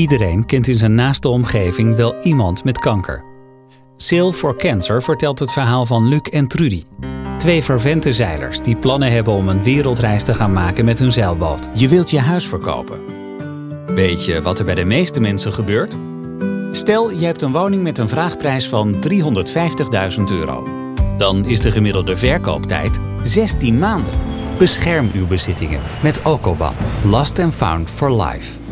Iedereen kent in zijn naaste omgeving wel iemand met kanker. Sail for Cancer vertelt het verhaal van Luc en Trudy. Twee vervente zeilers die plannen hebben om een wereldreis te gaan maken met hun zeilboot. Je wilt je huis verkopen. Weet je wat er bij de meeste mensen gebeurt? Stel, je hebt een woning met een vraagprijs van 350.000 euro. Dan is de gemiddelde verkooptijd 16 maanden. Bescherm uw bezittingen met Okoban. Last and Found for Life.